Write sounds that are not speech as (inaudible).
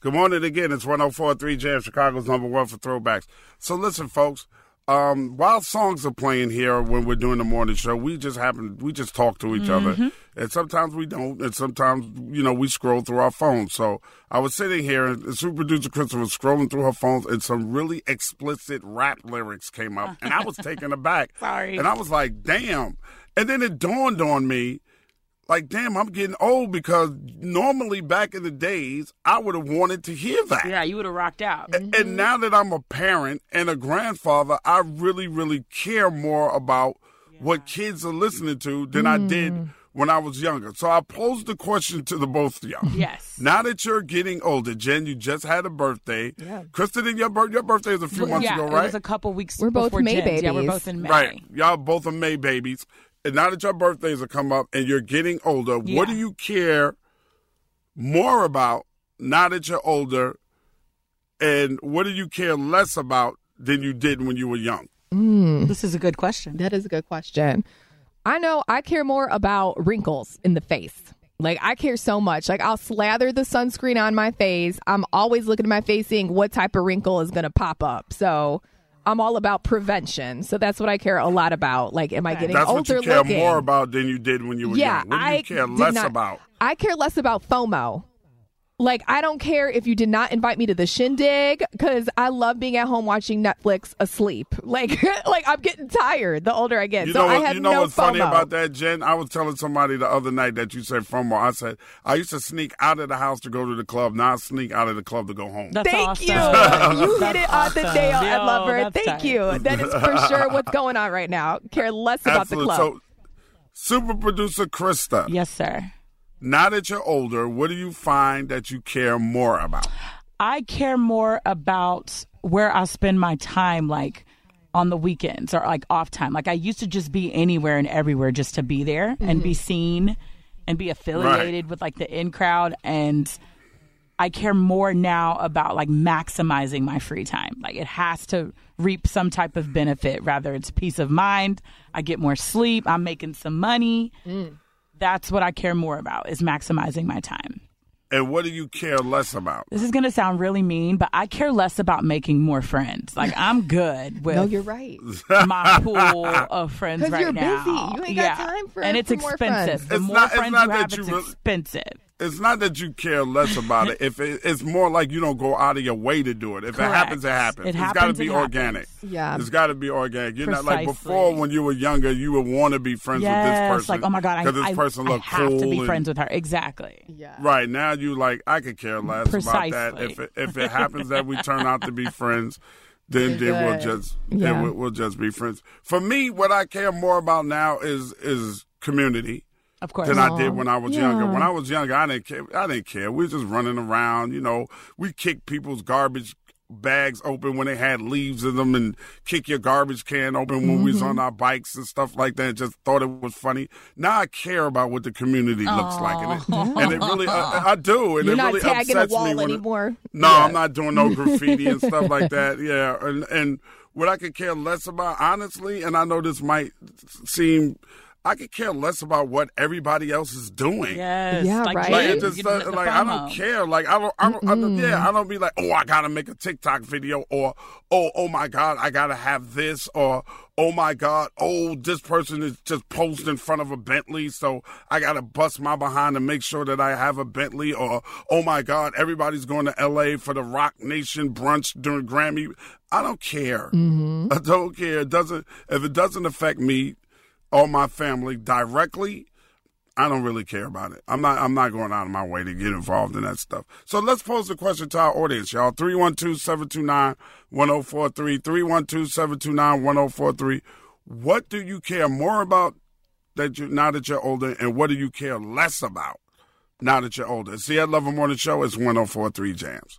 Good morning again. It's 1043 Jam, Chicago's number one for throwbacks. So listen, folks. Um, while songs are playing here when we're doing the morning show, we just happen we just talk to each Mm-hmm. other, and sometimes we don't, and sometimes you know we scroll through our phones. So I was sitting here, and super producer Crystal was scrolling through her phones, and some really explicit rap lyrics came up, and I was (laughs) taken aback. Sorry. and I was like, "Damn!" And then it dawned on me like, damn, I'm getting old because normally back in the days, I would have wanted to hear that. Yeah, you would have rocked out. A- And mm-hmm. now that I'm a parent and a grandfather, I really, really care more about what kids are listening to than I did mm. when I was younger. So I posed the question to the both of y'all. Yes. Now that you're getting older, Jen, you just had a birthday. Yeah. Kristen, did your, bir- your birthday was a few months yeah, ago, it right? was a couple weeks We're both May Jen's. Yeah, we're babies. both in May. Right. Y'all both are May babies. And now that your birthdays are come up and you're getting older, Yeah. what do you care more about now that you're older? And what do you care less about than you did when you were young? Mm. This is a good question. That is a good question. I know I care more about wrinkles in the face. Like I care so much. Like I'll slather the sunscreen on my face. I'm always looking at my face seeing what type of wrinkle is going to pop up. So I'm all about prevention. So that's what I care a lot about. Like am I getting That's older what you care looking? more about than you did when you were yeah, young. What do I care less not- about? I care less about FOMO. Like I don't care if you did not invite me to the shindig because I love being at home watching Netflix asleep. (laughs) Like, like I'm getting tired the older I get. You so know what? I have you know no what's funny about that, Jen? I was telling somebody the other night that you said FOMO. I said I used to sneak out of the house to go to the club. Now I sneak out of the club to go home. That's Thank awesome. you. (laughs) You hit it on the awesome. nail, Yo, Ed Lover. that's Thank tight. you. That is for sure what's going on right now. Care less about Absolutely. the club. So, super producer Krista. Yes, sir. Now that you're older, what do you find that you care more about? I care more about where I spend my time, like on the weekends or like off time. Like I used to just be anywhere and everywhere just to be there and be mm-hmm. seen and be affiliated with like the in crowd. And I care more now about like maximizing my free time. Like it has to reap some type of mm. benefit, rather it's peace of mind. I get more sleep. I'm making some money. Mm. That's what I care more about is maximizing my time. And what do you care less about? This is going to sound really mean, but I care less about making more friends. Like I'm good (laughs) with no, you're right. my pool of friends (laughs) right you're now. busy. You ain't got yeah. time for- and it's for more expensive. friends. The It's more not- it's friends not you have, you it's really- expensive. It's not that you care less about it. If it, it's more like you don't go out of your way to do it. If Correct. it happens, it happens. It it's got to happens, be it organic. happens. Yeah. It's got to be organic. You're not like before when you were younger. You would want to be friends with this Yes, person. like oh my god, I, because this I, person I look have cool. to be and- friends with her. Exactly. Yeah. Right now, you like I could care less about that. If it, if it happens that we turn out to be (laughs) friends, then then we'll just Yeah. then we'll, we'll just be friends. For me, what I care more about now is is community Of course. than I did when I was Yeah. younger. When I was younger, I didn't care. I didn't care. We was just running around. You know, we kicked people's garbage bags open when they had leaves in them, and kick your garbage can open when we was Mm-hmm. on our bikes and stuff like that. Just thought it was funny. Now I care about what the community looks like, and it, (laughs) and it really I, I do, and You're it not really tagging a upsets wall me when it- anymore. no, Yeah. I'm not doing no (laughs) graffiti and stuff like that. Yeah, and and what I could care less about, honestly, and I know this might seem, I could care less about what everybody else is doing. Yes. Yeah, like, right. Like, Jay, just, uh, like I don't care. Like I don't, I don't, I don't yeah, I don't be like, oh, I gotta make a TikTok video, or oh, oh my God, I gotta have this, or oh my God, oh, this person is just posed in front of a Bentley, so I gotta bust my behind to make sure that I have a Bentley, or oh my God, everybody's going to L.A. for the Roc Nation brunch during Grammy. I don't care. I don't care. It doesn't if it doesn't affect me or my family directly. I don't really care about it. I'm not I'm not going out of my way to get involved in that stuff. So let's pose the question to our audience, y'all. 312-729-1043, 312-729-1043. What do you care more about that you now that you're older and what do you care less about now that you're older? See, Ed Lover Morning Show it's 1043 Jams.